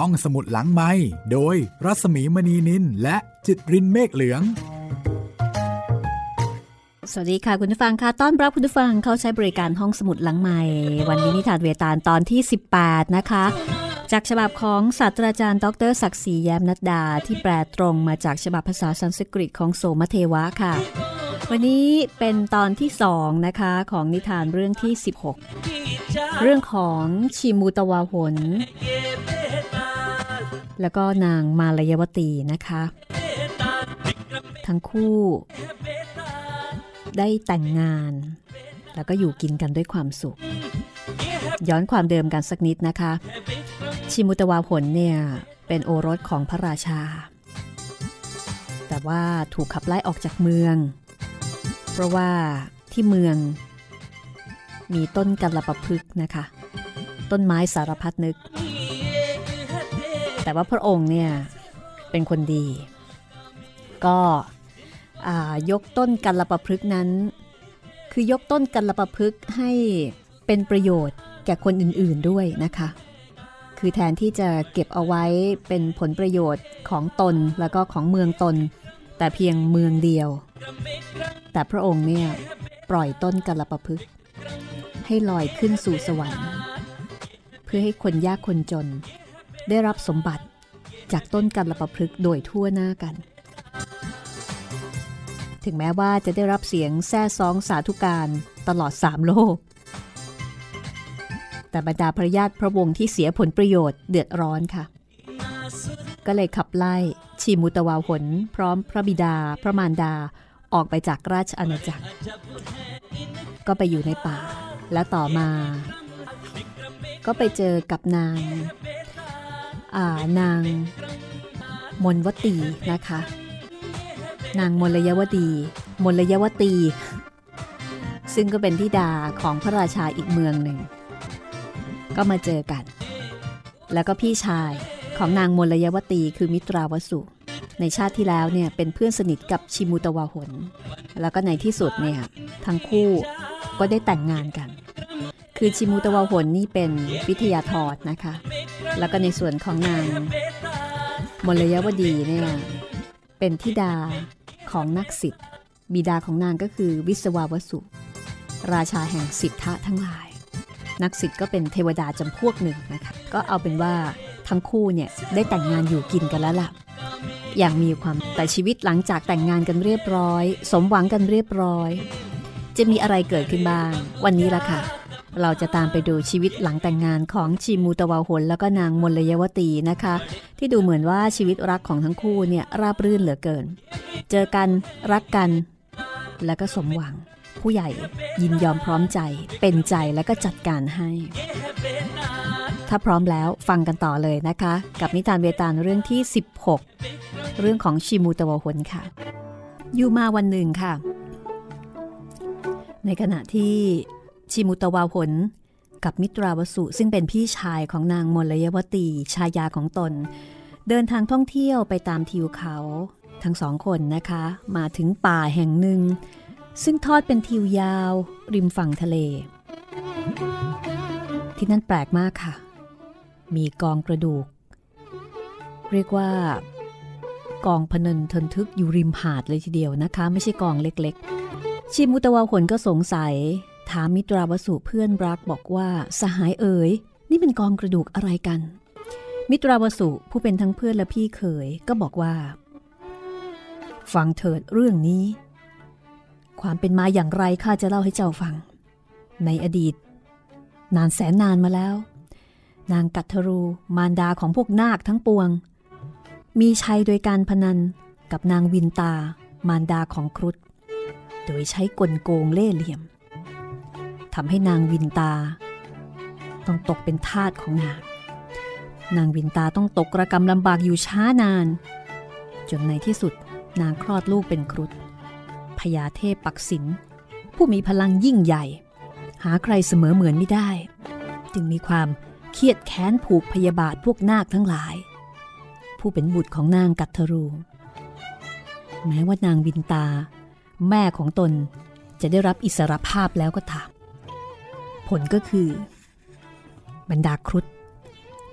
ห้องสมุดหลังไม้โดยรัสมีมณีนินและจิตรินเมฆเหลือง สวัสดีค่ะคุณผู้ฟังค่ะต้อนรับคุณผู้ฟังเข้าใช้บริการห้องสมุดหลังใหม่ วันนี้นิทานเวตาลตอนที่ 18 นะคะ จากฉบับของศาสตราจารย์ ดรศักดิ์ศรีแย้มนัดดา ที่แปลตรงมาจากฉบับภาษาสันสกฤตของโสมเทวะค่ะ วันนี้เป็นตอนที่สองนะคะของนิทานเรื่องที่ 16 เรื่องของชิมูตวาหน แล้วก็นางมาลยวตีนะคะ ทั้งคู่ ได้แต่งงาน แล้วก็อยู่กินกันด้วยความสุข ย้อนความเดิมกันสักนิดนะคะ ชิมุตวาผลเนี่ย เป็นโอรสของพระราชา แต่ว่าถูกขับไล่ออกจากเมือง ราะว่าที่เมือง มีต้นกัลปะพฤกนะคะ ต้นไม้สารพัดนึก แต่ว่าพระองค์เนี่ย เป็นคนดี ก็ยกต้นกัลปะพฤกษ์นั้น คือยกต้นกัลปะพฤกษ์ให้เป็นประโยชน์แก่คนอื่นๆด้วยนะคะ คือแทนที่จะเก็บเอาไว้เป็นผลประโยชน์ของตนแล้วก็ของเมืองตน แต่เพียงเมืองเดียว แต่พระองค์เนี่ยปล่อยต้นกัลปะพฤกษ์ให้ลอยขึ้นสู่สวรรค์ เพื่อให้คนยากคนจน ได้รับสมบัติจากต้นกัลปะพฤกษ์โดยทั่วหน้ากัน ถึงแม้ว่าจะได้รับเสียงแซ่ซ้องสาธุการตลอดสามโลก แต่บรรดาพระญาติพระวงศ์ที่เสียผลประโยชน์เดือดร้อนค่ะ ก็เลยขับไล่ชีมุตวาหน พร้อมพระบิดา พระมารดา ออกไปจากราชอาณาจักร ก็ไปอยู่ในป่า และต่อมา ก็ไปเจอกับนางนางมนวตีนะคะ นางมลยวดี มลยวตี ซึ่งก็เป็นที่ดาของพระราชาอีกเมืองหนึ่ง ก็มาเจอกัน แล้วก็พี่ชายของนางมลยวตีคือมิตราวสุ ในชาติที่แล้วเนี่ยเป็นเพื่อนสนิทกับชิมุตะวาหน แล้วก็ในที่สุดเนี่ยทั้งคู่ก็ได้แต่งงานกัน คือชิมุตะวาหนนี่เป็นวิทยาธรนะคะ แล้วก็ในส่วนของนางมลยวดีเนี่ยเป็นทิดาของนักสิทธิ์บิดาของนางก็คือวิศวาวสุ ราชาแห่งสิทธะทั้งหลาย นักสิทธิ์ก็เป็นเทวดาจำพวกหนึ่งนะคะก็เอาเป็นว่าทั้งคู่เนี่ยได้แต่งงานอยู่กินกันแล้วล่ะ อย่างมีความแต่ชีวิตหลังจากแต่งงานกันเรียบร้อย สมหวังกันเรียบร้อย จะมีอะไรเกิดขึ้นบ้าง วันนี้ละค่ะ เราจะตามไปดูชีวิตหลังแต่งงานของชีมูตะวาหนแล้วก็นางมลยวตีนะคะ ที่ดูเหมือนว่าชีวิตรักของทั้งคู่เนี่ยราบรื่นเหลือเกิน เจอกันรักกัน แล้วก็สมหวังผู้ใหญ่ยินยอมพร้อมใจเป็นใจแล้วก็จัดการให้ ถ้าพร้อมแล้วฟังกันต่อเลยนะคะ กับนิทานเวตาลเรื่องที่ 16 เรื่องของชิมูตะวหนค่ะ อยู่มาวันหนึ่งค่ะ ในขณะที่ชิมุตะวาหนกับมิตราวสุซึ่งเป็นพี่ชายของนางมลยวตีชายาของตน เดินทางท่องเที่ยวไปตามทิวเขาทั้งสองคนนะคะ มาถึงป่าแห่งหนึ่ง ซึ่งทอดเป็นทิวยาว ริมฝั่งทะเล ที่นั่นแปลกมากค่ะ มีกองกระดูก เรียกว่า กองพนันทนทึกอยู่ริมหาดเลยทีเดียวนะคะ ไม่ใช่กองเล็กๆ ชิมุตวาผลก็สงสัย ถามมิตราวสุเพื่อนรักบอกว่าสหายเอ๋ย นี่เป็นกองกระดูกอะไรกัน มิตราวสุผู้เป็นทั้งเพื่อนและพี่เขยก็บอกว่า ฟังเถิดเรื่องนี้ ความเป็นมาอย่างไรข้าจะเล่าให้เจ้าฟัง ในอดีต นานแสนนานมาแล้ว นางกัตทรูมารดาของพวกนาคทั้งปวง มีชัยโดยการพนันกับนางวินตามารดาของครุฑโดยใช้กลโกงเล่เหลี่ยมทำให้นางวินตา ต้องตกเป็นทาสของนาง นางวินตาต้องตกระกำลำบากอยู่ช้านาน จนในที่สุดนางคลอดลูกเป็นครุฑพญาเทพปักศินผู้มีพลังยิ่งใหญ่ หาใครเสมอเหมือนไม่ได้ จึงมีความเครียดแค้นผูกพยาบาทพวกนาคทั้งหลาย ผู้เป็นบุตรของนางกัตทรู แม้ว่านางวินตา แม่ของตนจะได้รับอิสรภาพแล้วก็ตาม ผลก็คือ บรรดาครุฑ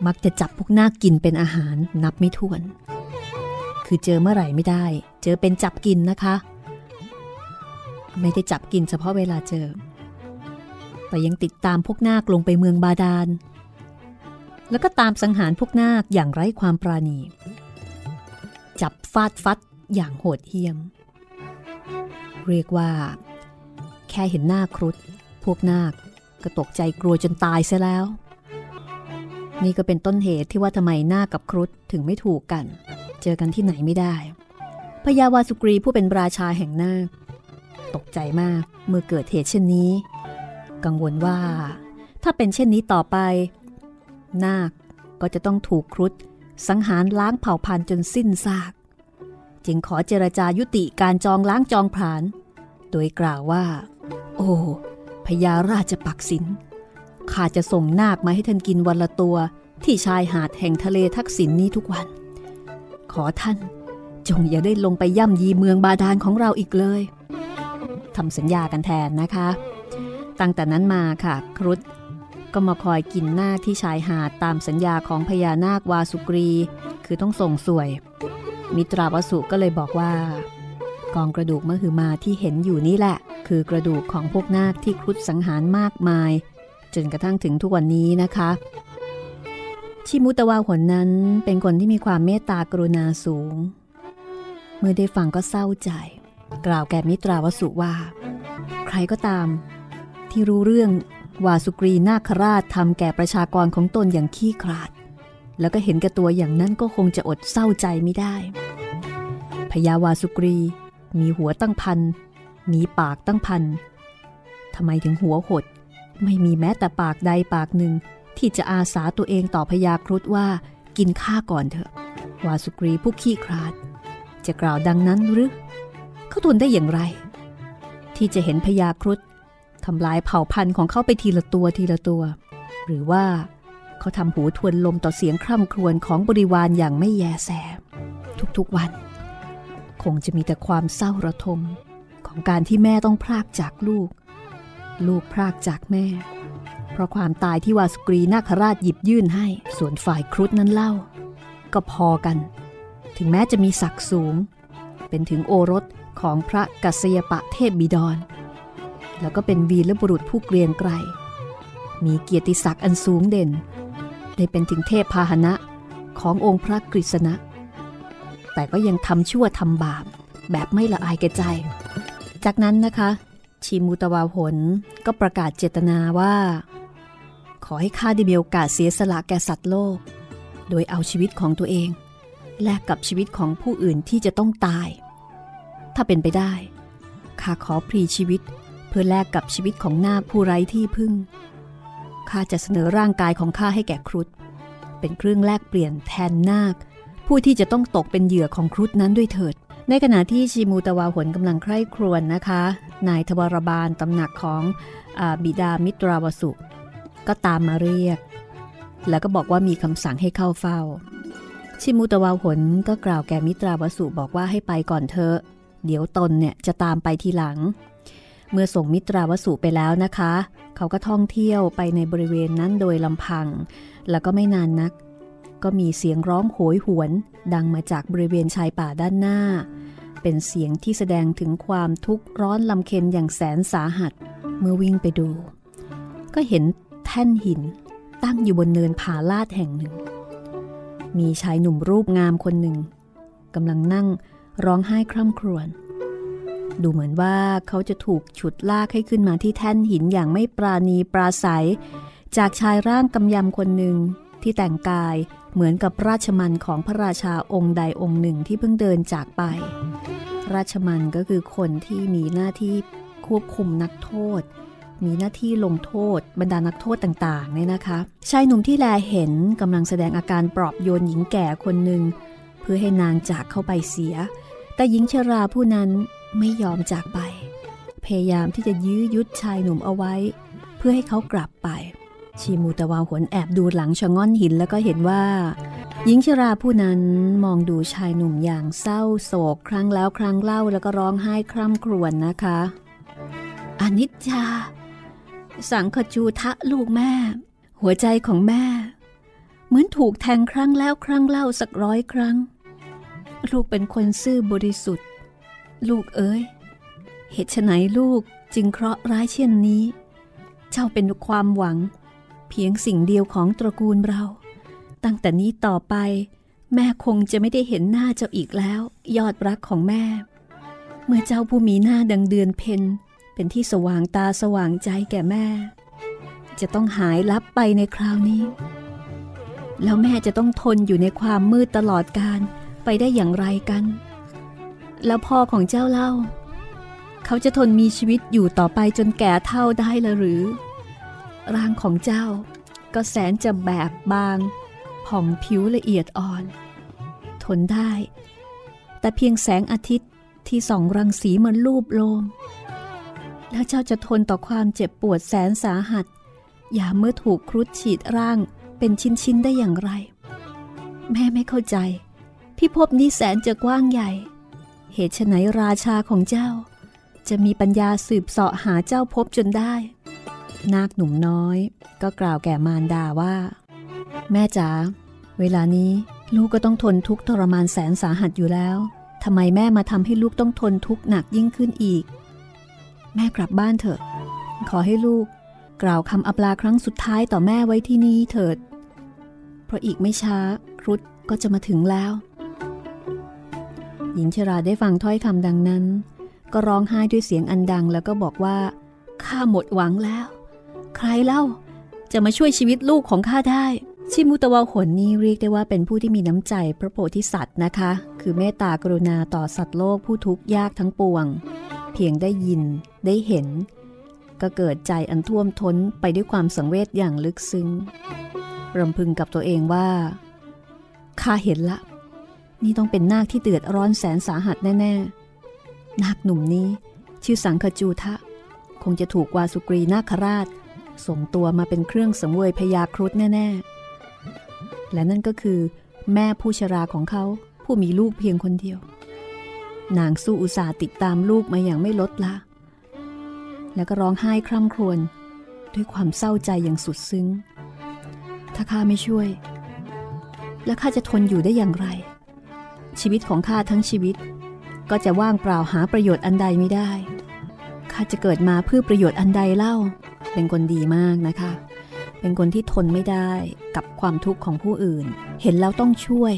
มักจะจับพวกนาคกินเป็นอาหารนับไม่ถ้วน คือเจอเมื่อไหร่ไม่ได้ เจอเป็นจับกินนะคะ ไม่ได้จับกินเฉพาะเวลาเจอ แต่ยังติดตามพวกนาคลงไปเมืองบาดาล แล้วก็ตามสังหารพวกนาคอย่างไร้ความปราณี จับฟาดฟัดอย่างโหดเหี้ยม เรียกว่า แค่เห็นหน้าครุฑพวกนาคก็ตกใจกลัวจนตายเสียแล้ว นี่ก็เป็นต้นเหตุที่ว่าทำไมหน้ากับครุฑถึงไม่ถูกกัน เจอกันที่ไหนไม่ได้พญาวาสุกรีผู้เป็นราชาแห่งนาคตกใจมากเมื่อเกิดเหตุเช่นนี้ กังวลว่า ถ้าเป็นเช่นนี้ต่อไป นาคก็จะต้องถูกครุฑสังหารล้างเผ่าพันธุ์จนสิ้นซาก จึงขอเจรจายุติการจองล้างจองผลาญโดยกล่าวว่า โอ้พญาราชปักสินข้าจะส่งนาคมาให้ท่านกินวันละตัวที่ชายหาดแห่งทะเลทักษิณนนี้ทุกวัน ขอท่านจงอย่าได้ลงไปย่ำยีเมืองบาดาลของเราอีกเลยทำสัญญากันแทนนะคะ ตั้งแต่นั้นมาค่ะ ครุฑ ก็มาคอยกินหน้าที่ชายหาดตามสัญญาของพญานาควาสุกรี คือต้องส่งสวย มิตราวสุก็เลยบอกว่า กองกระดูกมหือมาที่เห็นอยู่นี่แหละ คือกระดูกของพวกนาคที่ครุฑสังหารมากมาย จนกระทั่งถึงทุกวันนี้นะคะ ชิมุตวาหนนั้นเป็นคนที่มีความเมตตากรุณาสูง เมื่อได้ฟังก็เศร้าใจ กล่าวแก่มิตราวสุว่า ใครก็ตาม ที่รู้เรื่อง วาสุกรีนาคราชทำแก่ประชากรของตนอย่างขี้ขลาด แล้วก็เห็นแก่ตัวอย่างนั้นก็คงจะอดเศร้าใจไม่ได้พญาวาสุกรี มีหัวตั้งพันมีปากตั้งพันทำไมถึงหัวหด ไม่มีแม้แต่ปากใดปากหนึ่ง ที่จะอาสาตัวเองต่อพญาครุฑว่ากินข้าก่อนเถอะ วาสุกรีผู้ขี้คลาด จะกล่าวดังนั้นหรือเขาทนได้อย่างไร ที่จะเห็นพญาครุฑ ทำลายเผ่าพันธุ์ของเขาไปทีละตัวทีละตัว หรือว่าเขาทำหูทวนลมต่อเสียงคร่ำครวญของบริวารอย่างไม่แยแส ทุกๆวัน คงจะมีแต่ความเศร้าระทมของการที่แม่ต้องพรากจากลูก ลูกพรากจากแม่ เพราะความตายที่วาสุกรีนาคราชหยิบยื่นให้ ส่วนฝ่ายครุฑนั้นเล่า ก็พอกัน ถึงแม้จะมีศักดิ์สูง เป็นถึงโอรสของพระกัสยปะเทพบิดร แล้วก็เป็นวีรบุรุษผู้เกรียงไกรมีเกียรติศักดิ์อันสูงเด่น ได้เป็นถึงเทพพาหนะขององค์พระกฤษณะ แต่ก็ยังทำชั่วทำบาป แบบไม่ละอายแก่ใจ จากนั้นนะคะ ชีมูตวาหนก็ประกาศเจตนาว่า ขอให้ข้าได้มีโอกาสเสียสละแก่สัตว์โลก โดยเอาชีวิตของตัวเอง แลกกับชีวิตของผู้อื่นที่จะต้องตาย ถ้าเป็นไปได้ข้าขอพรีชีวิต เพื่อแลกกับชีวิตของนาคผู้ไร้ที่พึ่ง ข้าจะเสนอร่างกายของข้าให้แก่ครุฑ เป็นเครื่องแลกเปลี่ยนแทนนาค ผู้ที่จะต้องตกเป็นเหยื่อของครุฑนั้นด้วยเถิด ในขณะที่ชีมูตวาหนกำลังใคร่ครวญนะคะ นายทวารบาลตำหนักของอบิดามิตราวสุ ก็ตามมาเรียก แล้วก็บอกว่ามีคำสั่งให้เข้าเฝ้า ชิมูตวาหนก็กล่าวแก่มิตราวสุบอกว่าให้ไปก่อนเถอะ เดี๋ยวตนเนี่ยจะตามไปทีหลัง เมื่อส่งมิตราวสุไปแล้วนะคะ เขาก็ท่องเที่ยวไปในบริเวณนั้นโดยลำพัง แล้วก็ไม่นานนัก ก็มีเสียงร้องโหยหวน ดังมาจากบริเวณชายป่าด้านหน้า เป็นเสียงที่แสดงถึงความทุกข์ร้อนลำเค็ญอย่างแสนสาหัส เมื่อวิ่งไปดู ก็เห็นแท่นหิน ตั้งอยู่บนเนินผาลาดแห่งหนึ่ง มีชายหนุ่มรูปงามคนหนึ่งกำลังนั่งร้องไห้คร่ำครวญ ดูเหมือนว่าเขาจะถูกฉุดลากให้ขึ้นมาที่แท่นหินอย่างไม่ปราณีปราศัย จากชายร่างกำยำคนหนึ่งที่แต่งกายเหมือนกับราชมันของพระราชาองค์ใดองค์หนึ่งที่เพิ่งเดินจากไป ราชมันก็คือคนที่มีหน้าที่ควบคุมนักโทษ มีหน้าที่ลงโทษบรรดานักโทษต่างๆเนี่ยนะคะชายหนุ่มที่แลเห็นกำลังแสดงอาการปลอบโยนหญิงแก่คนหนึ่งเพื่อให้นางจากเข้าไปเสีย แต่หญิงชราผู้นั้น ไม่ยอมจากไป พยายามที่จะยื้อยุดชายหนุ่มเอาไว้ เพื่อให้เขากลับไป ชีมูตะวาวหนแอบดูหลังชะง่อนหินแล้วก็เห็นว่า หญิงชราผู้นั้นมองดูชายหนุ่มอย่างเศร้าโศกครั้งแล้วครั้งเล่าแล้วก็ร้องไห้คร่ำครวญนะคะอนิจจา สังขจูทะลูกแม่ หัวใจของแม่ เหมือนถูกแทงครั้งแล้วครั้งเล่าสักร้อยครั้ง ลูกเป็นคนซื่อบริสุทธิ์ ลูกเอ๋ย เหตุไหนลูกจึงเคราะห์ร้ายเช่นนี้ เจ้าเป็นความหวัง เพียงสิ่งเดียวของตระกูลเรา ตั้งแต่นี้ต่อไป แม่คงจะไม่ได้เห็นหน้าเจ้าอีกแล้ว ยอดรักของแม่ เมื่อเจ้าผู้มีหน้าดังเดือนเพนเป็นที่สว่างตาสว่างใจแก่แม่ จะต้องหายลับไปในคราวนี้ แล้วแม่จะต้องทนอยู่ในความมืดตลอดการไปได้อย่างไรกัน แล้วพ่อของเจ้าเล่า เขาจะทนมีชีวิตอยู่ต่อไปจนแก่เท่าได้ละหรือ ร่างของเจ้าก็แสนจะแบบบางผ่องผิวละเอียดอ่อน ทนได้ แต่เพียงแสงอาทิตย์ที่ส่องรังสีมันลูบโลม แล้วเจ้าจะทนต่อความเจ็บปวดแสนสาหัส อย่าเมื่อถูกครุฑฉีดร่างเป็นชิ้น ๆ ได้อย่างไร แม่ไม่เข้าใจ พี่พบนี้แสนจะกว้างใหญ่ เหตุไฉนราชาของเจ้า จะมีปัญญาสืบเสาะหาเจ้าพบจนได้ นาคหนุ่มน้อย ก็กล่าวแก่มารดาว่า แม่จ๋าเวลานี้ลูกก็ต้องทนทุกข์ทรมานแสนสาหัสอยู่แล้วทำไมแม่มาทำให้ลูกต้องทนทุกข์หนักยิ่งขึ้นอีก แม่กลับบ้านเถอะ ขอให้ลูกกล่าวคำอปลาครั้งสุดท้ายต่อแม่ไว้ที่นี่เถิด เพราะอีกไม่ช้าครุฑก็จะมาถึงแล้ว หญิงชราได้ฟังถ้อยคำดังนั้น ก็ร้องไห้ด้วยเสียงอันดังแล้วก็บอกว่าข้าหมดหวังแล้ว ใครเล่า จะมาช่วยชีวิตลูกของข้าได้ ชิมุตวาหนนี้เรียกได้ว่าเป็นผู้ที่มีน้ำใจพระโพธิสัตว์นะคะ คือเมตตากรุณาต่อสัตว์โลกผู้ทุกข์ยากทั้งปวง เพียงได้ยินได้เห็น ก็เกิดใจอันท่วมท้นไปด้วยความสังเวชอย่างลึกซึ้งรำพึงกับตัวเองว่าข้าเห็นละ นี่ต้องเป็นนาคที่เดือดร้อนแสนสาหัสแน่ๆ นาคหนุ่มนี้ ชื่อสังคจูทะ คงจะถูกวาสุกรีนาคราช ส่งตัวมาเป็นเครื่องสังเวยพยาครุฑแน่ๆ และนั่นก็คือแม่ผู้ชราของเขาผู้มีลูกเพียงคนเดียว นางสู้อุตสาห์ติดตามลูกมาอย่างไม่ลดละ แล้วก็ร้องไห้คร่ำครวญด้วยความเศร้าใจอย่างสุดซึ้ง ถ้าข้าไม่ช่วย แล้วข้าจะทนอยู่ได้อย่างไร ชีวิตของข้าทั้งชีวิต ก็จะว่างเปล่าหาประโยชน์อันใดไม่ได้ ข้าจะเกิดมาเพื่อประโยชน์อันใดเล่า เป็นคนดีมากนะคะ เป็นคนที่ทนไม่ได้กับความทุกข์ของผู้อื่น เห็นแล้วต้องช่วย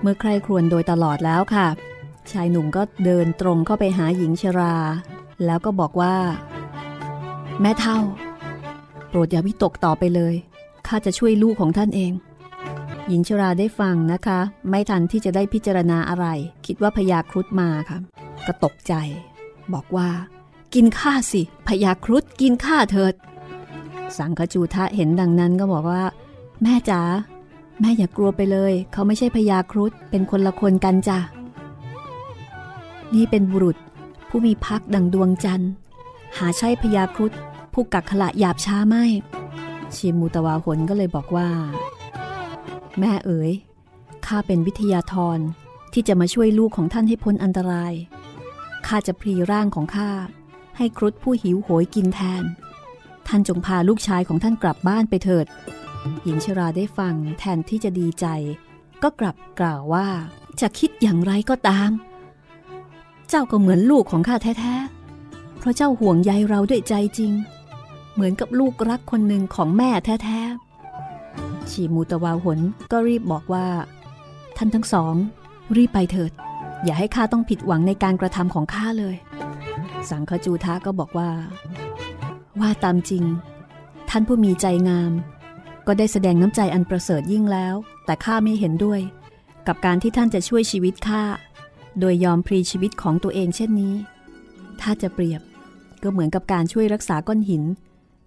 เมื่อใครครวญโดยตลอดแล้วค่ะ ชายหนุ่มก็เดินตรงเข้าไปหาหญิงชรา แล้วก็บอกว่า แม่เท่า โปรดอย่าวิตกต่อไปเลย ข้าจะช่วยลูกของท่านเอง หญิงชราได้ฟังนะคะ ไม่ทันที่จะได้พิจารณาอะไร คิดว่าพญาครุฑมาค่ะก็ตกใจ บอกว่า กินข้าสิพญาครุฑกินข้าเถิด สังคจูทะเห็นดังนั้นก็บอกว่า แม่จ๋าแม่อย่ากลัวไปเลย เขาไม่ใช่พญาครุฑเป็นคนละคนกันจ้ะนี่เป็นบุรุษผู้มีพักดังดวงจันทร์ หาใช่พยาครุฑผู้กักขละหยาบช้าไม่ชีมูตวาหนก็เลยบอกว่า แม่เอ๋ย ข้าเป็นวิทยาธรที่จะมาช่วยลูกของท่านให้พ้นอันตราย ข้าจะพรีร่างของข้าให้ครุฑผู้หิวโหยกินแทน ท่านจงพาลูกชายของท่านกลับบ้านไปเถิด หญิงชราได้ฟังแทนที่จะดีใจ ก็กลับกล่าวว่า จะคิดอย่างไรก็ตาม เจ้าก็เหมือนลูกของข้าแท้ๆ เพราะเจ้าห่วงใยเราด้วยใจจริง เหมือนกับลูกรักคนหนึ่งของแม่แท้ๆ ชีมูตวาหนก็รีบบอกว่า ท่านทั้งสอง รีบไปเถิด อย่าให้ข้าต้องผิดหวังในการกระทำของข้าเลย สังคจูทะก็บอกว่า ว่าตามจริง ท่านผู้มีใจงาม ก็ได้แสดงน้ำใจอันประเสริฐยิ่งแล้ว แต่ข้าไม่เห็นด้วย กับการที่ท่านจะช่วยชีวิตข้าโดยยอมพรีชีวิตของตัวเองเช่นนี้ ถ้าจะเปรียบก็เหมือนกับการช่วยรักษาก้อนหิน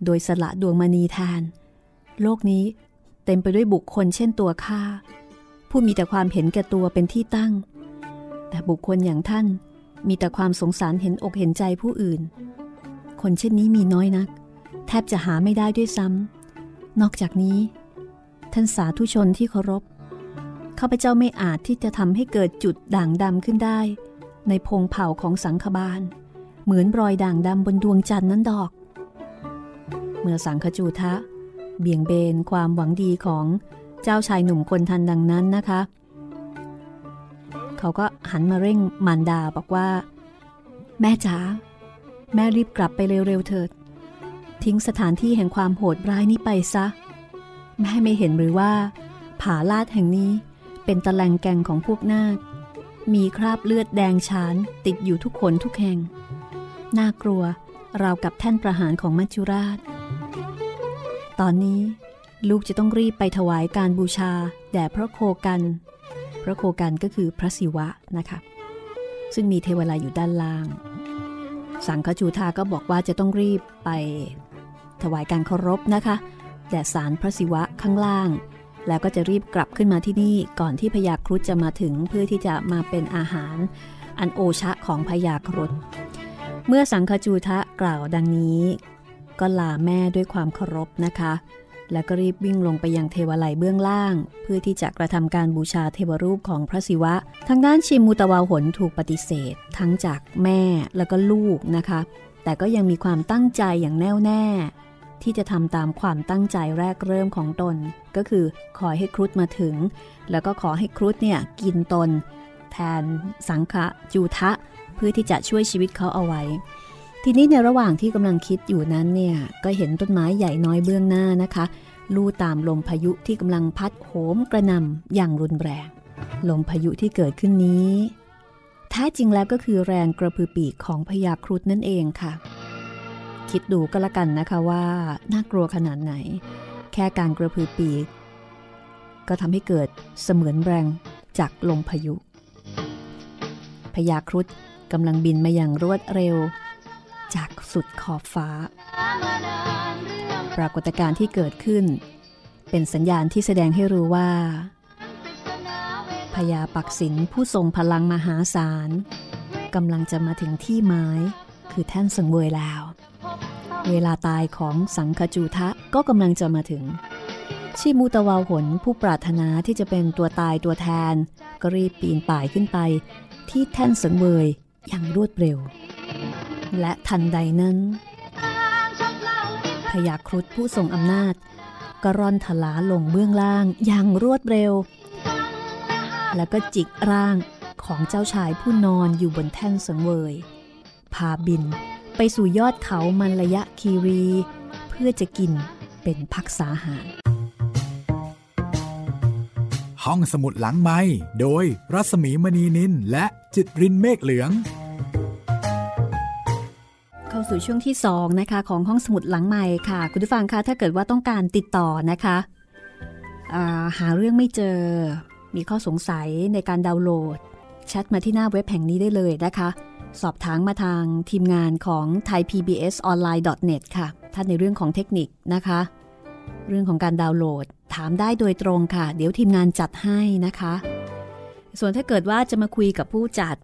โดยสละดวงมณีแทนโลกนี้ เต็มไปด้วยบุคคลเช่นตัวข้าผู้มีแต่ความเห็นแก่ตัวเป็นที่ตั้ง แต่บุคคลอย่างท่านมีแต่ความสงสารเห็นอกเห็นใจผู้อื่น คนเช่นนี้มีน้อยนัก แทบจะหาไม่ได้ด้วยซ้ำนอกจากนี้ ท่านสาธุชนที่เคารพข้าพเจ้าไม่อาจที่จะทำให้เกิดจุดด่างดำขึ้นได้ ในพงเผ่าของสังฆบาล เหมือนรอยด่างดำบนดวงจันทร์นั้นดอก เมื่อสังฆจูทะ เบี่ยงเบนความหวังดีของเจ้าชายหนุ่มคนทันดังนั้นนะคะ เขาก็หันมาเร่งมารดาบอกว่า แม่จ๋าแม่รีบกลับไปเร็วๆเถิด ทิ้งสถานที่แห่งความโหดร้ายนี้ไปซะ แม่ไม่เห็นหรือว่า ผาลาดแห่งนี้เป็นตะแลงแกงของพวกนาค มีคราบเลือดแดงฉานติดอยู่ทุกคนทุกแห่ง น่ากลัวราวกับแท่นประหารของมัจจุราช ตอนนี้ลูกจะต้องรีบไปถวายการบูชา แด่พระโคกัน พระโคกันก็คือพระศิวะนะคะ ซึ่งมีเทวลาอยู่ด้านล่าง สังฆจูทาก็บอกว่าจะต้องรีบไปถวายการเคารพนะคะแด่สารพระศิวะข้างล่าง แล้วก็จะรีบกลับขึ้นมาที่นี่ก่อนที่พญาครุฑจะมาถึงเพื่อที่จะมาเป็นอาหารอันโอชะของพญาครุฑเมื่อสังฆจูทะกล่าวดังนี้ ก็ลาแม่ด้วยความเคารพนะคะ แล้วก็รีบวิ่งลงไปยังเทวไลเบื้องล่าง เพื่อที่จะกระทำการบูชาเทวรูปของพระศิวะ ทางด้านชิมูตวาหนถูกปฏิเสธ ทั้งจากแม่แล้วก็ลูกนะคะ แต่ก็ยังมีความตั้งใจอย่างแน่วแน่ ที่จะทำตามความตั้งใจแรกเริ่มของตน ก็คือขอให้ครุฑมาถึง แล้วก็ขอให้ครุฑเนี่ยกินตน แทนสังฆะจูทะเพื่อที่จะช่วยชีวิตเขาเอาไว้ ทีนี้ในระหว่างที่กำลังคิดอยู่นั้นเนี่ยก็เห็นต้นไม้ใหญ่น้อยเบื้องหน้านะคะ ลู่ตามลมพายุที่กำลังพัดโหมกระนำอย่างรุนแรง ลมพายุที่เกิดขึ้นนี้แท้จริงแล้วก็คือแรงกระพือปีกของพญาครุฑนั่นเองค่ะ คิดดูก็แล้วกันนะคะว่าน่ากลัวขนาดไหน แค่การกระพือปีก ก็ทำให้เกิดเสมือนแรงจากลมพายุพญาครุฑกำลังบินมาอย่างรวดเร็ว จากสุดขอบฟ้า ปรากฏการณ์ที่เกิดขึ้น เป็นสัญญาณที่แสดงให้รู้ว่าพญาปักศิลผู้ทรงพลังมหาศาลกำลังจะมาถึงที่ไม้คือแท่นสังเวยแล้ว เวลาตายของสังคจูทะก็กำลังจะมาถึงชิมูตะวาวหนผู้ปรารถนาที่จะเป็นตัวตายตัวแทน ก็รีบปีนป่ายขึ้นไป ที่แท่นสังเวยอย่างรวดเร็ว และทันใดนั้น พยาครุฑผู้ทรงอำนาจก็ร่อนถลาลงเบื้องล่างอย่างรวดเร็ว แล้วก็จิกร่างของเจ้าชายผู้นอนอยู่บนแท่นสังเวย พาบินไปสู่ยอดเขามันระยะคีรี เพื่อจะกินเป็นพักษาหาร ห้องสมุดหลังไม้โดยรัสมีมณีนินและจิตรินเมฆเหลือง เข้าสู่ช่วงที่2นะคะของห้องสมุดหลังใหม่ค่ะ คุณผู้ฟังคะถ้าเกิดว่าต้องการติดต่อนะคะาหาเรื่องไม่เจอ มีข้อสงสัยในการดาวน์โหลดแชทมาที่หน้าเว็บแห่งนี้ได้เลยนะคะ สอบถามมาทางทีมงานของ thaipbsonline.net ค่ะ ถ้าในเรื่องของเทคนิคนะคะ เรื่องของการดาวน์โหลดถามได้โดยตรงค่ะ เดี๋ยวทีมงานจัดให้นะคะ ส่วนถ้าเกิดว่าจะมาคุยกับผู้จัด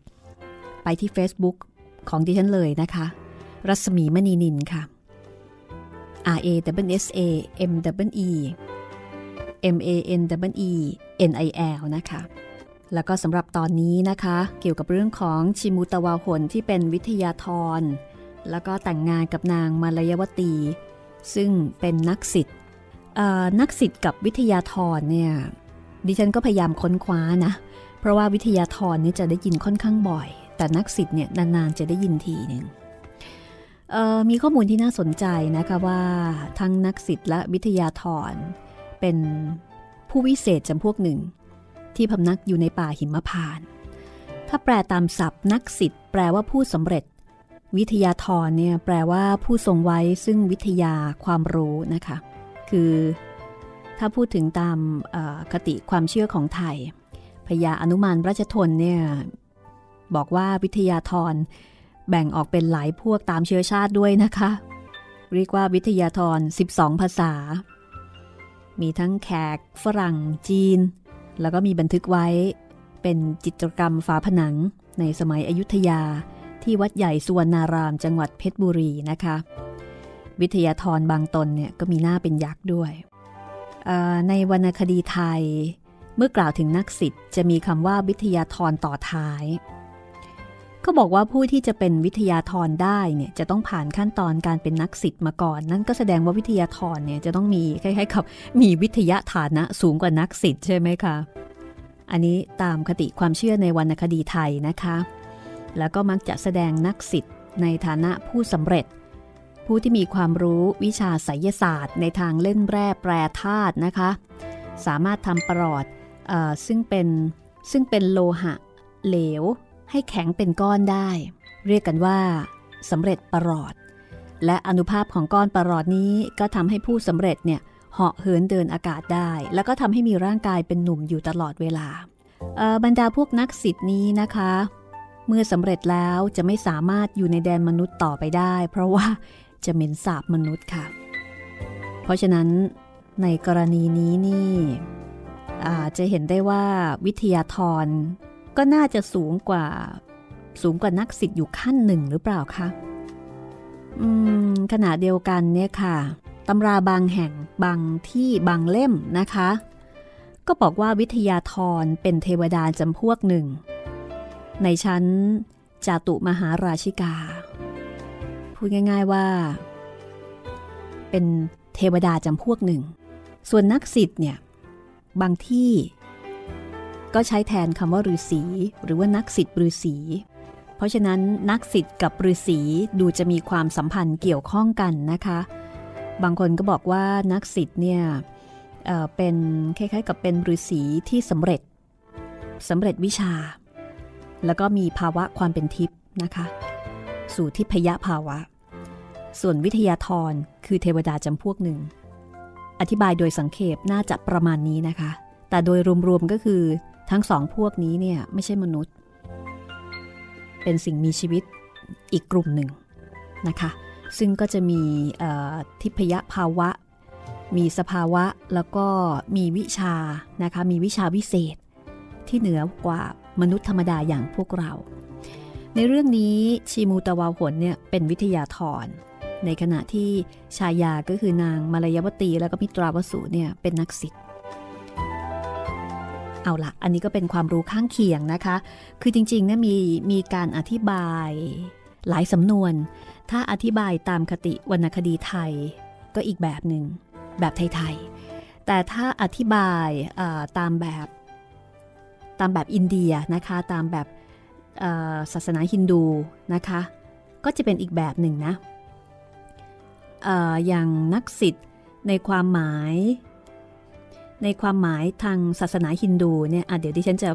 ไปที่ Facebook ของดิฉันเลยนะคะ รัศมีมณีนินค่ะ R A W S A M W E M A N W E N I L นะคะ แล้วก็สำหรับตอนนี้นะคะ เกี่ยวกับเรื่องของชิมุตวาหนที่เป็นวิทยาธร แล้วก็แต่งงานกับนางมารยวตี ซึ่งเป็นนักศิษย์นักศิษย์กับวิทยาธรเนี่ยดิฉันก็พยายามค้นคว้านะ เพราะว่าวิทยาธรนี่จะได้ยินค่อนข้างบ่อย แต่นักศิษย์เนี่ยนานๆจะได้ยินทีหนึ่ง มีข้อมูลที่น่าสนใจนะคะว่าทั้งนักศิษย์และวิทยาธรเป็นผู้วิเศษจำพวกหนึ่ง ที่พำนักอยู่ในป่าหิมพาน ถ้าแปลตามศัพท์นักศิษย์แปลว่าผู้สำเร็จ วิทยาธรเนี่ยแปลว่าผู้ทรงไว้ซึ่งวิทยาความรู้นะคะ คือถ้าพูดถึงตามคติความเชื่อของไทยพญาอนุมานราชทนเนี่ยบอกว่าวิทยาธร แบ่งออกเป็นหลายพวกตามเชื้อชาติด้วยนะคะ เรียกว่าวิทยาธร 12 ภาษา มีทั้งแขก ฝรั่ง จีน แล้วก็มีบันทึกไว้ เป็นจิตรกรรมฝาผนังในสมัยอยุธยาที่วัดใหญ่สุวรรณารามจังหวัดเพชรบุรีนะคะ วิทยาธรบางตนเนี่ยก็มีหน้าเป็นยักษ์ด้วย ในวรรณคดีไทย เมื่อกล่าวถึงนักศิษย์จะมีคำว่าวิทยาธรต่อท้าย เขาบอกว่าผู้ที่จะเป็นวิทยาธรได้เนี่ยจะต้องผ่านขั้นตอนการเป็นนักศิษย์มาก่อน นั่นก็แสดงว่าวิทยาธรเนี่ยจะต้องมีคล้ายๆกับมีวิทยาฐานะสูงกว่านักศิษย์ใช่ไหมคะ อันนี้ตามคติความเชื่อในวรรณคดีไทยนะคะ แล้วก็มักจะแสดงนักศิษย์ในฐานะผู้สำเร็จ ผู้ที่มีความรู้วิชาไสยศาสตร์ ในทางเล่นแร่แปรธาตุนะคะ สามารถทำประหลอดอซึ่งเป็นซึ่งเป็นโลหะเหลว ให้แข็งเป็นก้อนได้ เรียกกันว่าสำเร็จประหลอด และอนุภาพของก้อนประหลอดนี้ก็ทำให้ผู้สำเร็จเนี่ยเหาะเหินเดินอากาศได้ แล้วก็ทำให้มีร่างกายเป็นหนุ่มอยู่ตลอดเวลาบรรดาพวกนักศิษย์นี้นะคะ เมื่อสำเร็จแล้วจะไม่สามารถอยู่ในแดนมนุษย์ต่อไปได้ เพราะว่าจะเหม็นสาบมนุษย์ค่ะ เพราะฉะนั้นในกรณีนี้นี่จะเห็นได้ว่าวิทยาธร ก็น่าจะสูงกว่า สูงกว่านักศิษย์อยู่ขั้นหนึ่งหรือเปล่าคะอืมขณะเดียวกันเนี่ยค่ะตำราบางแห่งบางที่บางเล่มนะคะ ก็บอกว่าวิทยาธรเป็นเทวดาจำพวกหนึ่ง ในชั้นจาตุมหาราชิกา พูดง่าย ๆว่า เป็นเทวดาจำพวกหนึ่ง ส่วนนักศิษย์เนี่ย บางที่ ก็ใช้แทนคำว่าฤาษีหรือว่านักศิษย์ฤาษีเพราะฉะนั้นนักศิษย์กับฤาษีดูจะมีความสัมพันธ์เกี่ยวข้องกันนะคะ บางคนก็บอกว่านักศิษย์เนี่ยเเป็นคล้ายๆ กับเป็นฤาษีที่สำเร็จสำเร็จวิชา แล้วก็มีภาวะความเป็นทิพย์นะคะ สู่ทิพยภาวะ ส่วนวิทยาธรคือเทวดาจำพวกหนึ่ง อธิบายโดยสังเขปน่าจะประมาณนี้นะคะ แต่โดยรวมๆก็คือ ทั้งสองพวกนี้เนี่ยไม่ใช่มนุษย์ เป็นสิ่งมีชีวิตอีกกลุ่มหนึ่งนะคะ ซึ่งก็จะมีทิพยภาวะ มีสภาวะแล้วก็มีวิชานะคะ มีวิชาวิเศษที่เหนือกว่ามนุษย์ธรรมดาอย่างพวกเรา ในเรื่องนี้ชีมูตะวาวหนเนี่ยเป็นวิทยาธรในขณะที่ชายาก็คือนางมารยวตีแล้วก็มิตราวสุเนี่ยเป็นนักศิษย์ เอาละอันนี้ก็เป็นความรู้ข้างเคียงนะคะ คือจริงๆเนี่ยมีมีการอธิบายหลายสำนวน ถ้าอธิบายตามคติวรรณคดีไทย ก็อีกแบบหนึ่งแบบไทยๆ แต่ถ้าอธิบายตามแบบตามแบบอินเดียนะคะ ตามแบบศาสนาฮินดูนะคะ ก็จะเป็นอีกแบบหนึ่งนะออย่างนักศิษย์ในความหมาย ในความหมายทางศาสนาฮินดูเนี่ยเดี๋ยวดิฉันจะ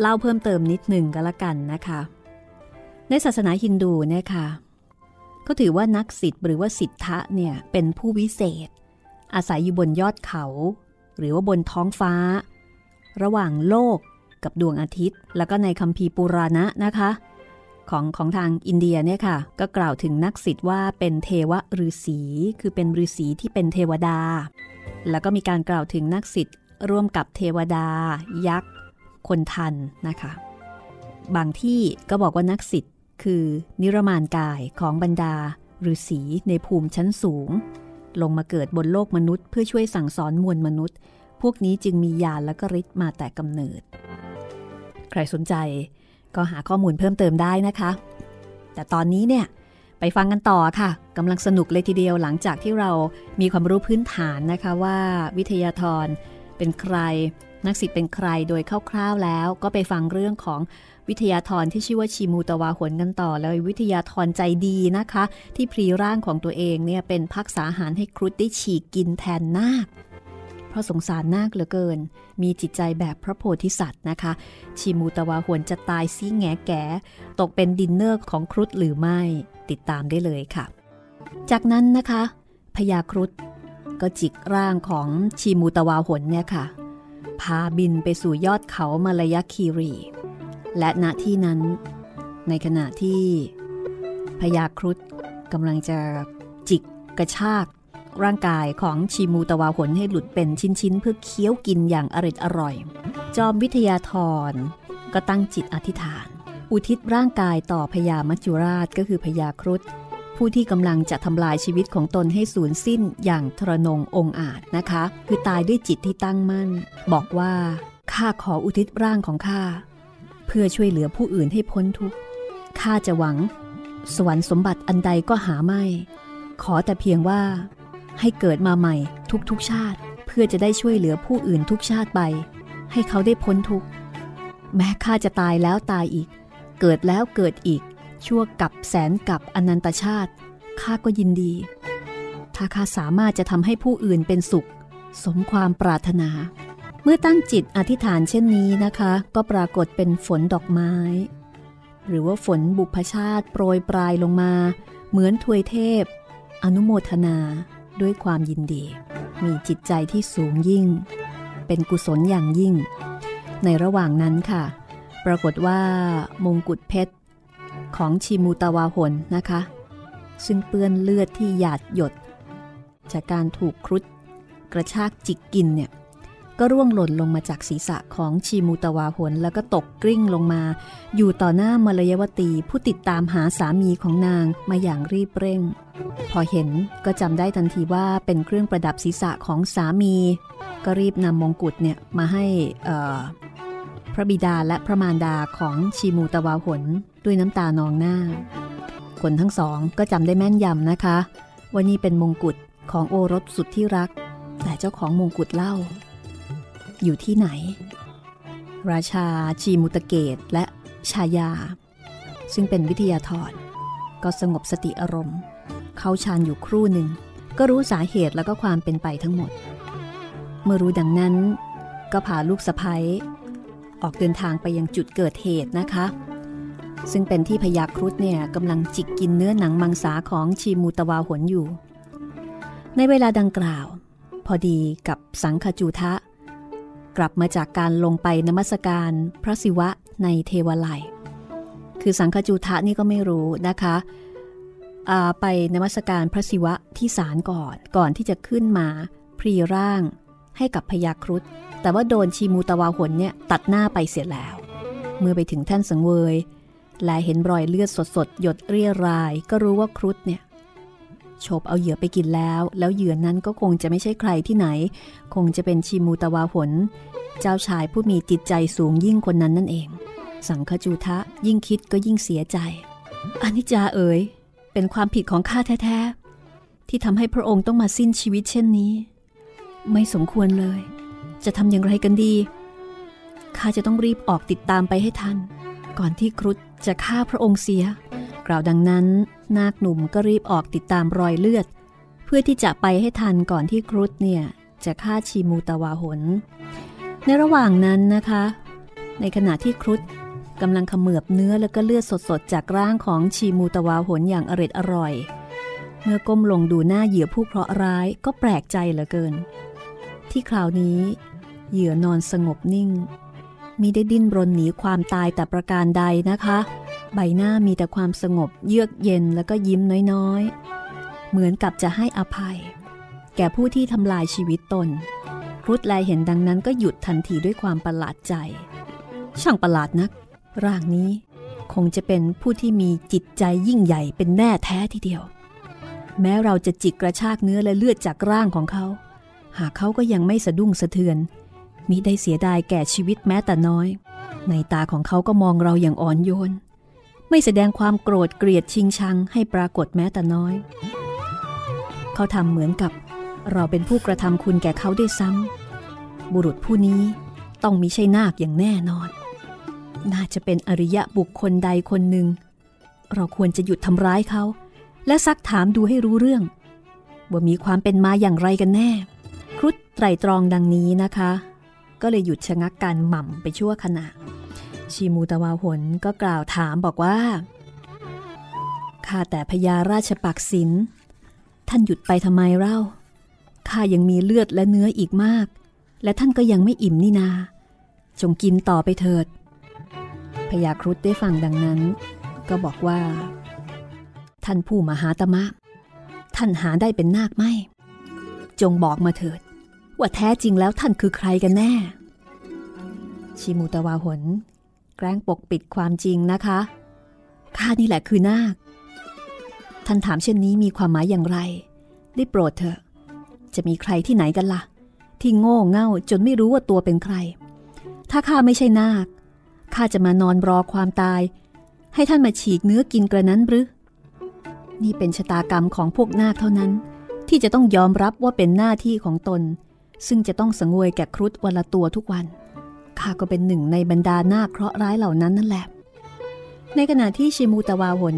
เล่าเพิ่มเติมนิดหนึ่งก็แล้วกันนะคะ ในศาสนาฮินดูเนี่ยค่ะก็ถือว่านักศิษย์หรือว่าสิทธะเนี่ยเป็นผู้วิเศษ อาศัยอยู่บนยอดเขา หรือว่าบนท้องฟ้า ระหว่างโลกกับดวงอาทิตย์ แล้วก็ในคัมภีร์ปุราณะนะคะ ของของทางอินเดียเนี่ยค่ะ ก็กล่าวถึงนักศิษย์ว่าเป็นเทวฤาษีคือเป็นฤาษีที่เป็นเทวดา แล้วก็มีการกล่าวถึงนักศิษย์ร่วมกับเทวดา ยักษ์ คนทันนะคะ บางที่ก็บอกว่านักศิษย์คือนิรมานกายของบรรดาฤาษีในภูมิชั้นสูง ลงมาเกิดบนโลกมนุษย์ เพื่อช่วยสั่งสอนมวลมนุษย์ พวกนี้จึงมีญาณและก็ฤทธิ์มาแต่กำเนิด ใครสนใจก็หาข้อมูลเพิ่มเติมได้นะคะ แต่ตอนนี้เนี่ย ไปฟังกันต่อค่ะกำลังสนุกเลยทีเดียวหลังจากที่เรามีความรู้พื้นฐานนะคะว่าวิทยาธรเป็นใคร นักศิษย์เป็นใครโดยคร่าวๆแล้ว ก็ไปฟังเรื่องของวิทยาธรที่ชื่อว่าชีมูตวาหนกันต่อแล้ววิทยาธรใจดีนะคะ ที่พรีร่างของตัวเองเนี่ยเป็นพักษาหารให้ครุฑได้ฉีกกินแทนนาค เพราะสงสารนาคเหลือเกิน มีจิตใจแบบพระโพธิสัตว์นะคะชีมูตวาหวนจะตายซีแงแก่ ตกเป็นดินเนอร์ของครุฑหรือไม่ติดตามได้เลยค่ะ จากนั้นนะคะพญาครุฑก็จิกร่างของชีมูตวาหนเนี่ยค่ะ พาบินไปสู่ยอดเขามาลายคีรี และณที่นั้น ในขณะที่พญาครุฑกำลังจะจิกกระชาก ร่างกายของชีมูตะวาหนให้หลุดเป็นชิ้นๆ เพื่อเคี้ยวกินอย่างอริดอร่อย จอมวิทยาธรก็ตั้งจิตอธิษฐาน อุทิศร่างกายต่อพญามัจจุราชก็คือพญาครุฑผู้ที่กำลังจะทำลายชีวิตของตนให้สูญสิ้นอย่างทรนงองอาจนะคะ คือตายด้วยจิตที่ตั้งมั่น บอกว่าข้าขออุทิศร่างของข้าเพื่อช่วยเหลือผู้อื่นให้พ้นทุกข์ข้าจะหวัง สวรรค์สมบัติอันใดก็หาไม่ ขอแต่เพียงว่า ให้เกิดมาใหม่ทุกๆชาติ เพื่อจะได้ช่วยเหลือผู้อื่นทุกชาติไป ให้เขาได้พ้นทุกข์แม้ข้าจะตายแล้วตายอีก เกิดแล้วเกิดอีก ชั่วกับแสนกับอนันตชาติข้าก็ยินดี ถ้าข้าสามารถจะทำให้ผู้อื่นเป็นสุข สมความปรารถนา เมื่อตั้งจิตอธิษฐานเช่นนี้นะคะ ก็ปรากฏเป็นฝนดอกไม้ หรือว่าฝนบุพชาติโปรยปลายลงมา เหมือนทวยเทพ อนุโมทนา ด้วยความยินดี มีจิตใจที่สูงยิ่ง เป็นกุศลอย่างยิ่ง ในระหว่างนั้นค่ะ ปรากฏว่ามงกุฎเพชร ของชิมูตาวาหนนะคะ ซึ่งเปื้อนเลือดที่หยาดหยด จากการถูกครุฑกระชากจิกกินเนี่ย ก็ร่วงหล่นลงมาจากศีรษะของชีมูตวาหนแล้วก็ตกกลิ้งลงมา อยู่ต่อหน้ามลยวตีผู้ติดตามหาสามีของนางมาอย่างรีบเร่ง พอเห็นก็จำได้ทันทีว่าเป็นเครื่องประดับศีรษะของสามี ก็รีบนำมงกุฎเนี่ยมาให้พระบิดาและพระมารดาของชีมูตวาหนด้วยน้ำตานองหน้า คนทั้งสองก็จำได้แม่นยำนะคะว่านี่เป็นมงกุฎของโอรสสุดที่รัก แต่เจ้าของมงกุฎเล่า อยู่ที่ไหน ราชาชีมุตเกตและชายา ซึ่งเป็นวิทยาธรก็สงบสติอารมณ์ เข้าชานอยู่ครู่หนึ่ง ก็รู้สาเหตุแล้วก็ความเป็นไปทั้งหมด เมื่อรู้ดังนั้น ก็พาลูกสะพ้ยออกเดินทางไปยังจุดเกิดเหตุนะคะ ซึ่งเป็นที่พยาครุฑเนี่ยกำลังจิกกินเนื้อหนังมังสาของชีมูตวาหนอยู่ ในเวลาดังกล่าว พอดีกับสังคจูทะ กลับมาจากการลงไปนมัสการพระศิวะในเทวไลยคือสังคจูทะนี่ก็ไม่รู้นะคะไปนมัสการพระศิวะที่ศาลก่อนก่อนที่จะขึ้นมาพรีร่างให้กับพยาครุฑแต่ว่าโดนชีมูตวาหนเนี่ยตัดหน้าไปเสียแล้ว เมื่อไปถึงท่านสังเวยและเห็นรอยเลือดสดๆ หยดเรียราย ก็รู้ว่าครุฑเนี่ย ฉบเอาเหยื่อไปกินแล้ว แล้วเหยื่อนั้นก็คงจะไม่ใช่ใครที่ไหน คงจะเป็นชีมูตวาหน เจ้าชายผู้มีจิตใจสูงยิ่งคนนั้นนั่นเอง สังคจูทะยิ่งคิดก็ยิ่งเสียใจอนิจจาเอ๋ยเป็นความผิดของข้าแท้ๆที่ทำให้พระองค์ต้องมาสิ้นชีวิตเช่นนี้ ไม่สมควรเลย จะทำอย่างไรกันดีข้าจะต้องรีบออกติดตามไปให้ทัน ก่อนที่ครุฑจะฆ่าพระองค์เสีย กล่าวดังนั้น นาคหนุ่มก็รีบออกติดตามรอยเลือด เพื่อที่จะไปให้ทันก่อนที่ครุฑเนี่ย จะฆ่าชีมูตวาหน ในระหว่างนั้นนะคะ ในขณะที่ครุฑกำลังขมือบเนื้อแล้วก็เลือดสดๆ จากร่างของชีมูตวาหนอย่างอร็ดอร่อย เมื่อก้มลงดูหน้าเหยื่อผู้เคราะห์ร้ายก็แปลกใจเหลือเกิน ที่คราวนี้ เหยื่อนอนสงบนิ่งมีได้ดิ้นรนหนีความตายแต่ประการใดนะคะ ใบหน้ามีแต่ความสงบเยือกเย็นแล้วก็ยิ้มน้อยๆ เหมือนกับจะให้อภัย แก่ผู้ที่ทำลายชีวิตตนรุดแลเห็นดังนั้นก็หยุดทันทีด้วยความประหลาดใจ ช่างประหลาดนัก ร่างนี้คงจะเป็นผู้ที่มีจิตใจยิ่งใหญ่เป็นแน่แท้ทีเดียว แม้เราจะจิกกระชากเนื้อและเลือดจากร่างของเขา หากเขาก็ยังไม่สะดุ้งสะเทือนมิได้เสียดายแก่ชีวิตแม้แต่น้อย ในตาของเขาก็มองเราอย่างอ่อนโยน ไม่แสดงความโกรธเกลียดชิงชังให้ปรากฏแม้แต่น้อย เขาทำเหมือนกับเราเป็นผู้กระทำคุณแก่เขาได้ซ้ำบุรุษผู้นี้ต้องมิใช่นาคอย่างแน่นอน น่าจะเป็นอริยะบุคคลใดคนหนึ่ง เราควรจะหยุดทำร้ายเขา และซักถามดูให้รู้เรื่อง ว่ามีความเป็นมาอย่างไรกันแน่ ครุฑไตรตรองดังนี้นะคะ ก็เลยหยุดชะงักการหม่ำไปชั่วขณะ ชีมูตะวาหนก็กล่าวถามบอกว่าข้าแต่พญาราชปักศินท่านหยุดไปทำไมเล่าข้ายังมีเลือดและเนื้ออีกมาก และท่านก็ยังไม่อิ่มนี่นา จงกินต่อไปเถิดพญาครุฑได้ฟังดังนั้น ก็บอกว่า ท่านผู้มหาตมะ ท่านหาได้เป็นนาคไหมจงบอกมาเถิด ว่าแท้จริงแล้วท่านคือใครกันแน่ ชิมูตวาหน แกล้งปกปิดความจริงนะคะข้านี่แหละคือนาค ท่านถามเช่นนี้มีความหมายอย่างไร ได้โปรดเถอะ จะมีใครที่ไหนกันละ่ะ ที่โง่เง่าจนไม่รู้ว่าตัวเป็นใคร ถ้าข้าไม่ใช่นาค ข้าจะมานอนรอความตาย ให้ท่านมาฉีกเนื้อกินกระนั้นหรือ นี่เป็นชะตากรรมของพวกนาคเท่านั้น ที่จะต้องยอมรับว่าเป็นหน้าที่ของตน ซึ่งจะต้องสังเวยแก่ครุฑวันละตัวทุกวัน ข้าก็เป็นหนึ่งในบรรดานาคเคราะห์ร้ายเหล่านั้นนั่นแหละ ในขณะที่ชิมูตาวาหน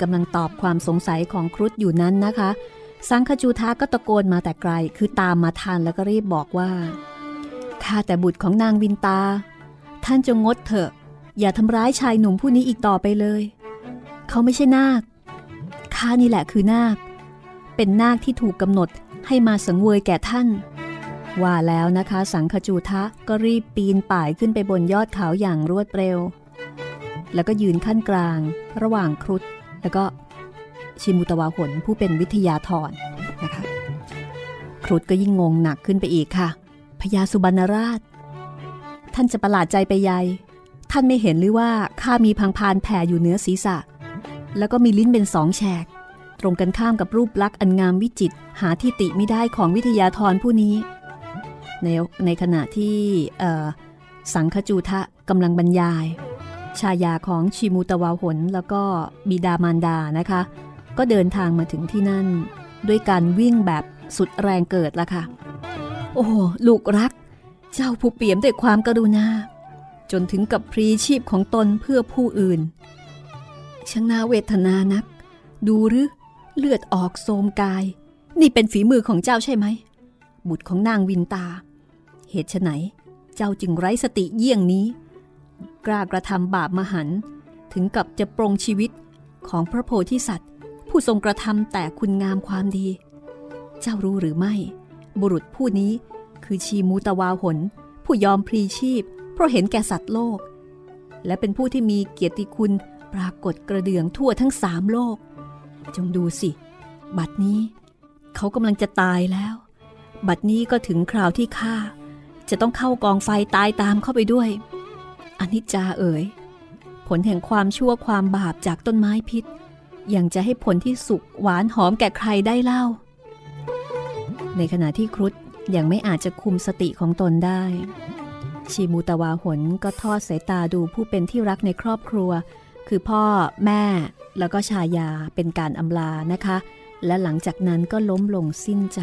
กำลังตอบความสงสัยของครุฑอยู่นั้นนะคะ สังคจูทาก็ตะโกนมาแต่ไกล คือตามมาทันแล้วก็รีบบอกว่า ข้าแต่บุตรของนางวินตา ท่านจงงดเถอะ อย่าทำร้ายชายหนุ่มผู้นี้อีกต่อไปเลย เขาไม่ใช่นาค ข้านี่แหละคือนาค เป็นนาคที่ถูกกำหนดให้มาสังเวยแก่ท่าน ว่าแล้วนะคะสังคจูทะก็รีบปีนป่ายขึ้นไปบนยอดเขาอย่างรวดเร็ว แล้วก็ยืนขั้นกลาง ระหว่างครุฑแล้วก็ชิมุตวาหนผู้เป็นวิทยาธรนะคะครุฑก็ยิ่งงงหนักขึ้นไปอีกค่ะพญาสุบรรณราช ท่านจะประหลาดใจไปใหญ่ท่านไม่เห็นหรือว่าข้ามีพังพานแผ่อยู่เหนือศีรษะ แล้วก็มีลิ้นเป็นสองแฉก ตรงกันข้ามกับรูปลักษณ์อันงามวิจิตรหาที่ติไม่ได้ของวิทยาธรผู้นี้ ในในขณะที่สังคจูทะกำลังบรรยาย ชายาของชิมูตวาหนแล้วก็บิดามารดานะคะ ก็เดินทางมาถึงที่นั่น ด้วยการวิ่งแบบสุดแรงเกิดละค่ะ โอ้ลูกรัก เจ้าผู้เปี่ยมด้วยความกรุณา จนถึงกับพรีชีพของตนเพื่อผู้อื่นช่างน่าเวทนานัก ดูหรือเลือดออกโสมกาย นี่เป็นฝีมือของเจ้าใช่ไหม บุตรของนางวินตา เหตุไฉนเจ้าจึงไร้สติเยี่ยงนี้ กล้ากระทำบาปมหันถึงกับจะปรงชีวิตของพระโพธิสัตว์ ผู้ทรงกระทำแต่คุณงามความดี เจ้ารู้หรือไม่ บุรุษผู้นี้คือชีมูตวาหน ผู้ยอมพลีชีพ เพราะเห็นแก่สัตว์โลก และเป็นผู้ที่มีเกียรติคุณปรากฏกระเดื่องทั่วทั้งสามโลก จงดูสิ บัดนี้ เขากำลังจะตายแล้ว บัดนี้ก็ถึงคราวที่ข้า จะต้องเข้ากองไฟตายตามเข้าไปด้วยอนิจจาเอ๋ยผลแห่งความชั่วความบาปจากต้นไม้พิษ ยังจะให้ผลที่สุกหวานหอมแก่ใครได้เล่า ในขณะที่ครุฑยังไม่อาจจะคุมสติของตนได้ ชีมูตวาหนก็ทอดสายตาดูผู้เป็นที่รักในครอบครัว คือพ่อแม่แล้วก็ชายาเป็นการอำลานะคะ และหลังจากนั้นก็ล้มลงสิ้นใจ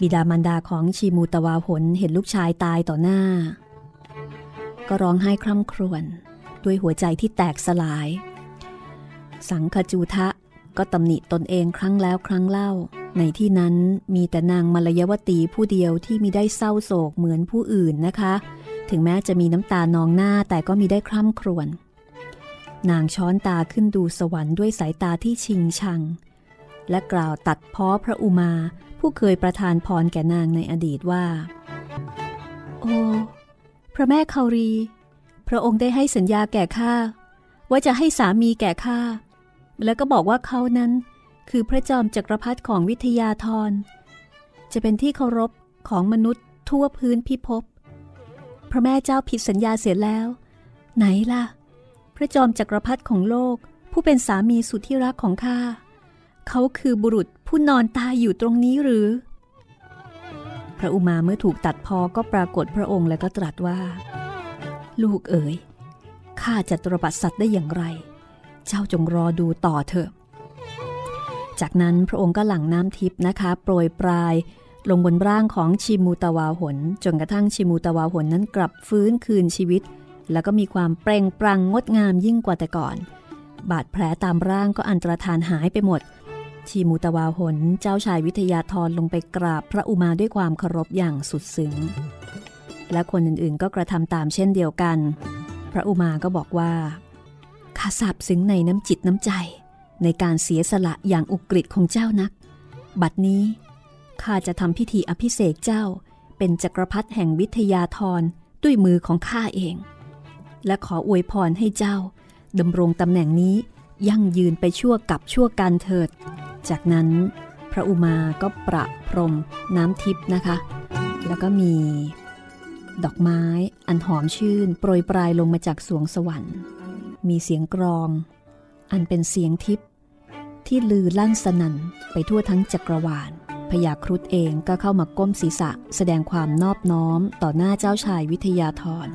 บิดามารดาของชีมูตวาหนเห็นลูกชายตายต่อหน้า ก็ร้องไห้คร่ำครวญด้วยหัวใจที่แตกสลาย สังคจูทะก็ตำหนิตนเองครั้งแล้วครั้งเล่า ในที่นั้นมีแต่นางมลยวตีผู้เดียวที่มีได้เศร้าโศกเหมือนผู้อื่นนะคะ ถึงแม้จะมีน้ำตานองหน้าแต่ก็มีได้คร่ำครวญนางช้อนตาขึ้นดูสวรรค์ด้วยสายตาที่ชิงชัง และกล่าวตัดพ้อพระอุมา ผู้เคยประทานพรแก่นางในอดีตว่า โอ้พระแม่คารี พระองค์ได้ให้สัญญาแก่ข้าว่าจะให้สามีแก่ข้าแล้วก็บอกว่าเขานั้น คือพระจอมจักรพรรดิของวิทยาธรจะเป็นที่เคารพของมนุษย์ทั่วพื้นพิภพพระแม่เจ้าผิดสัญญาเสียแล้ว ไหนล่ะ พระจอมจักรพรรดิของโลก ผู้เป็นสามีสุดที่รักของข้า เขาคือบุรุษผู้นอนตายอยู่ตรงนี้หรือ พระอุมาเมื่อถูกตัดพอก็ปรากฏพระองค์แล้วก็ตรัสว่า ลูกเอ๋ยข้าจะตรบัดสัตว์ได้อย่างไร เจ้าจงรอดูต่อเถอะ จากนั้นพระองค์ก็หลั่งน้ำทิพย์นะคะ โปรยปลายลงบนร่างของชิมูตาวาหน จนกระทั่งชิมูตาวาหนนั้นกลับฟื้นคืนชีวิต แล้วก็มีความเปร่งปรังงดงามยิ่งกว่าแต่ก่อน บาดแผลตามร่างก็อันตรธานหายไปหมด ชีมูตวาหนเจ้าชายวิทยาธรลงไปกราบพระอุมาด้วยความเคารพอย่างสุดซึ้ง และคนอื่นๆก็กระทำตามเช่นเดียวกัน พระอุมาก็บอกว่าข้าซาบซึ้งในน้ำจิตน้ำใจ ในการเสียสละอย่างอุกฤษของเจ้านัก บัดนี้ข้าจะทำพิธีอภิเษกเจ้า เป็นจักรพรรดิแห่งวิทยาธรด้วยมือของข้าเอง และขออวยพรให้เจ้าดำรงตำแหน่งนี้ยั่งยืนไปชั่วกับชั่วการเถิด จากนั้นพระอุมาก็ประพรมน้ำทิพย์นะคะ แล้วก็มี ดอกไม้อันหอมชื่น โปรยปลายลงมาจากสวงสวรรค์ มีเสียงกรอง อันเป็นเสียงทิพย์ที่ลือลั่นสนั่นไปทั่วทั้งจักรวาลพญาครุฑเองก็เข้ามาก้มศีรษะ แสดงความนอบน้อมต่อหน้าเจ้าชายวิทยาธร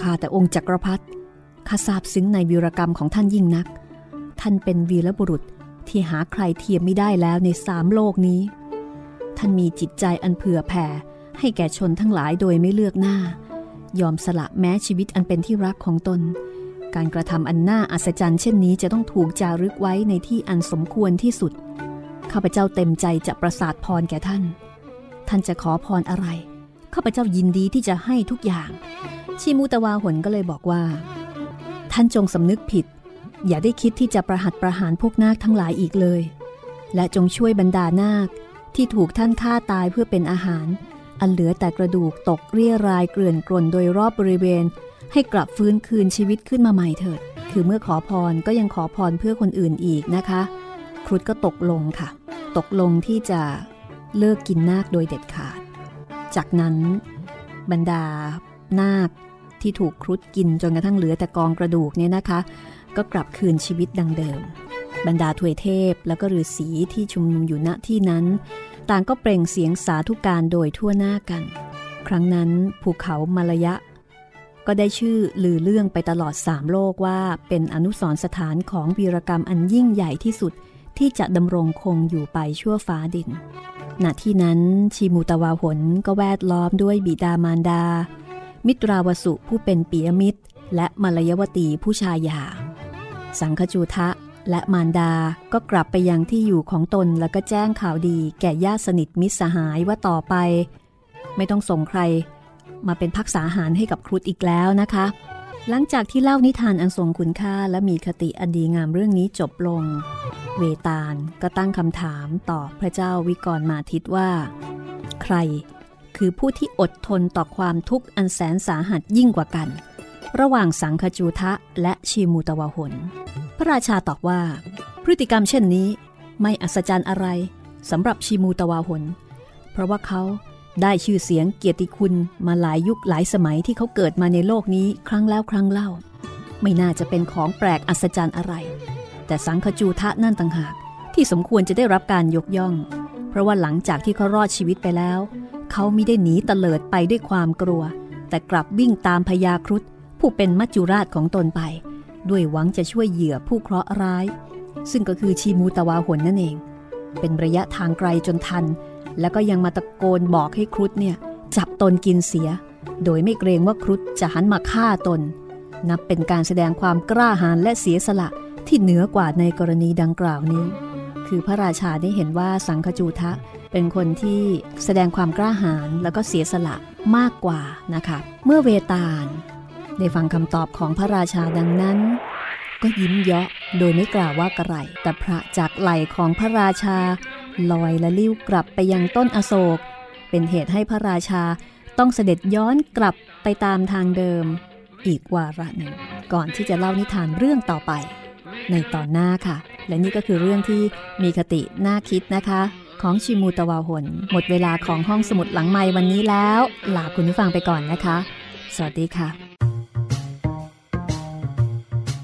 ข้าแต่องค์จักรพรรดิข้าทราบซึ้งในวีรกรรมของท่านยิ่งนัก ท่านเป็นวีรบุรุษ ที่หาใครเทียมไม่ได้แล้วในสามโลกนี้ ท่านมีจิตใจอันเผื่อแผ่ ให้แก่ชนทั้งหลายโดยไม่เลือกหน้า ยอมสละแม้ชีวิตอันเป็นที่รักของตน การกระทำอันน่าอัศจรรย์เช่นนี้จะต้องถูกจารึกไว้ในที่อันสมควรที่สุด ข้าพเจ้าเต็มใจจะประสาทพรแก่ท่าน ท่านจะขอพรอะไร ข้าพเจ้ายินดีที่จะให้ทุกอย่าง ชิมูตวาหนก็เลยบอกว่า ท่านจงสำนึกผิด อย่าได้คิดที่จะประหัตประหารพวกนาคทั้งหลายอีกเลย และจงช่วยบรรดานาคที่ถูกท่านฆ่าตายเพื่อเป็นอาหาร อันเหลือแต่กระดูกตกเรียรายเกลื่อนกลนโดยรอบบริเวณ ให้กลับฟื้นคืนชีวิตขึ้นมาใหม่เถิด คือเมื่อขอพรก็ยังขอพรเพื่อคนอื่นอีกนะคะ ครุฑก็ตกลงค่ะ ตกลงที่จะเลิกกินนาคโดยเด็ดขาด จากนั้นบรรดานาคที่ถูกครุฑกินจนกระทั่งเหลือแต่กองกระดูกเนี่ยนะคะ ก็กลับคืนชีวิตดังเดิม บรรดาทวยเทพแล้วก็ฤาษีที่ชุมนุมอยู่ณที่นั้น ต่างก็เปล่งเสียงสาธุการโดยทั่วหน้ากัน ครั้งนั้นภูเขามาลยะ ก็ได้ชื่อลือเรื่องไปตลอดสามโลกว่าเป็นอนุสรสถานของวีรกรรมอันยิ่งใหญ่ที่สุดที่จะดำรงคงอยู่ไปชั่วฟ้าดิน ณ ที่นั้นชีมูตวาหนก็แวดล้อมด้วยบิดามารดา มิตราวสุผู้เป็นปียมิตร และมลยวตีผู้ชายา สังคจูทะและมารดาก็กลับไปยังที่อยู่ของตนแล้วก็แจ้งข่าวดีแก่ญาติสนิทมิตรสหายว่าต่อไป ไม่ต้องส่งใคร มาเป็นพักษาหารให้กับครุฑอีกแล้วนะคะ หลังจากที่เล่านิทานอันทรงคุณค่าและมีคติอันดีงามเรื่องนี้จบลง เวตาลก็ตั้งคำถามต่อพระเจ้าวิกรมาทิตว่า ใครคือผู้ที่อดทนต่อความทุกข์อันแสนสาหัสยิ่งกว่ากัน ระหว่างสังคจูทะและชีมูตวหน พระราชาตอบว่า พฤติกรรมเช่นนี้ไม่อัศจรรย์อะไรสำหรับชีมูตวหน เพราะว่าเขาได้ชื่อเสียงเกียรติคุณมาหลายยุคหลายสมัยที่เขาเกิดมาในโลกนี้ครั้งแล้วครั้งเล่า ไม่น่าจะเป็นของแปลกอัศจรรย์อะไร แต่สังคจูทะนั่นต่างหาก ที่สมควรจะได้รับการยกย่อง เพราะว่าหลังจากที่เขารอดชีวิตไปแล้ว เขาไม่ได้หนีเตลิดไปด้วยความกลัว แต่กลับวิ่งตามพญาครุฑ ผู้เป็นมัจจุราชของตนไป ด้วยหวังจะช่วยเหยื่อผู้เคราะห์ร้าย ซึ่งก็คือชีมูตวาหนนั่นเอง เป็นระยะทางไกลจนทัน แล้วก็ยังมาตะโกนบอกให้ครุฑเนี่ยจับตนกินเสีย โดยไม่เกรงว่าครุฑจะหันมาฆ่าตน นับเป็นการแสดงความกล้าหาญและเสียสละที่เหนือกว่าในกรณีดังกล่าวนี้ คือพระราชาได้เห็นว่าสังคจูทะเป็นคนที่แสดงความกล้าหาญแล้วก็เสียสละมากกว่านะคะ เมื่อเวตาล ได้ฟังคำตอบของพระราชาดังนั้น ก็ยิ้มเยาะโดยไม่กล่าวว่ากระไร แต่พระจากไหลของพระราชา ลอยและลิ้วกลับไปยังต้นอโศก เป็นเหตุให้พระราชาต้องเสด็จย้อนกลับไปตามทางเดิม อีกวาระหนึ่ง ก่อนที่จะเล่านิทานเรื่องต่อไป ในตอนหน้าค่ะ และนี่ก็คือเรื่องที่มีคติน่าคิดนะคะของชิมูตวาหน หมดเวลาของห้องสมุดหลังไม้วันนี้แล้ว ลาคุณผู้ฟังไปก่อนนะคะ สวัสดีค่ะ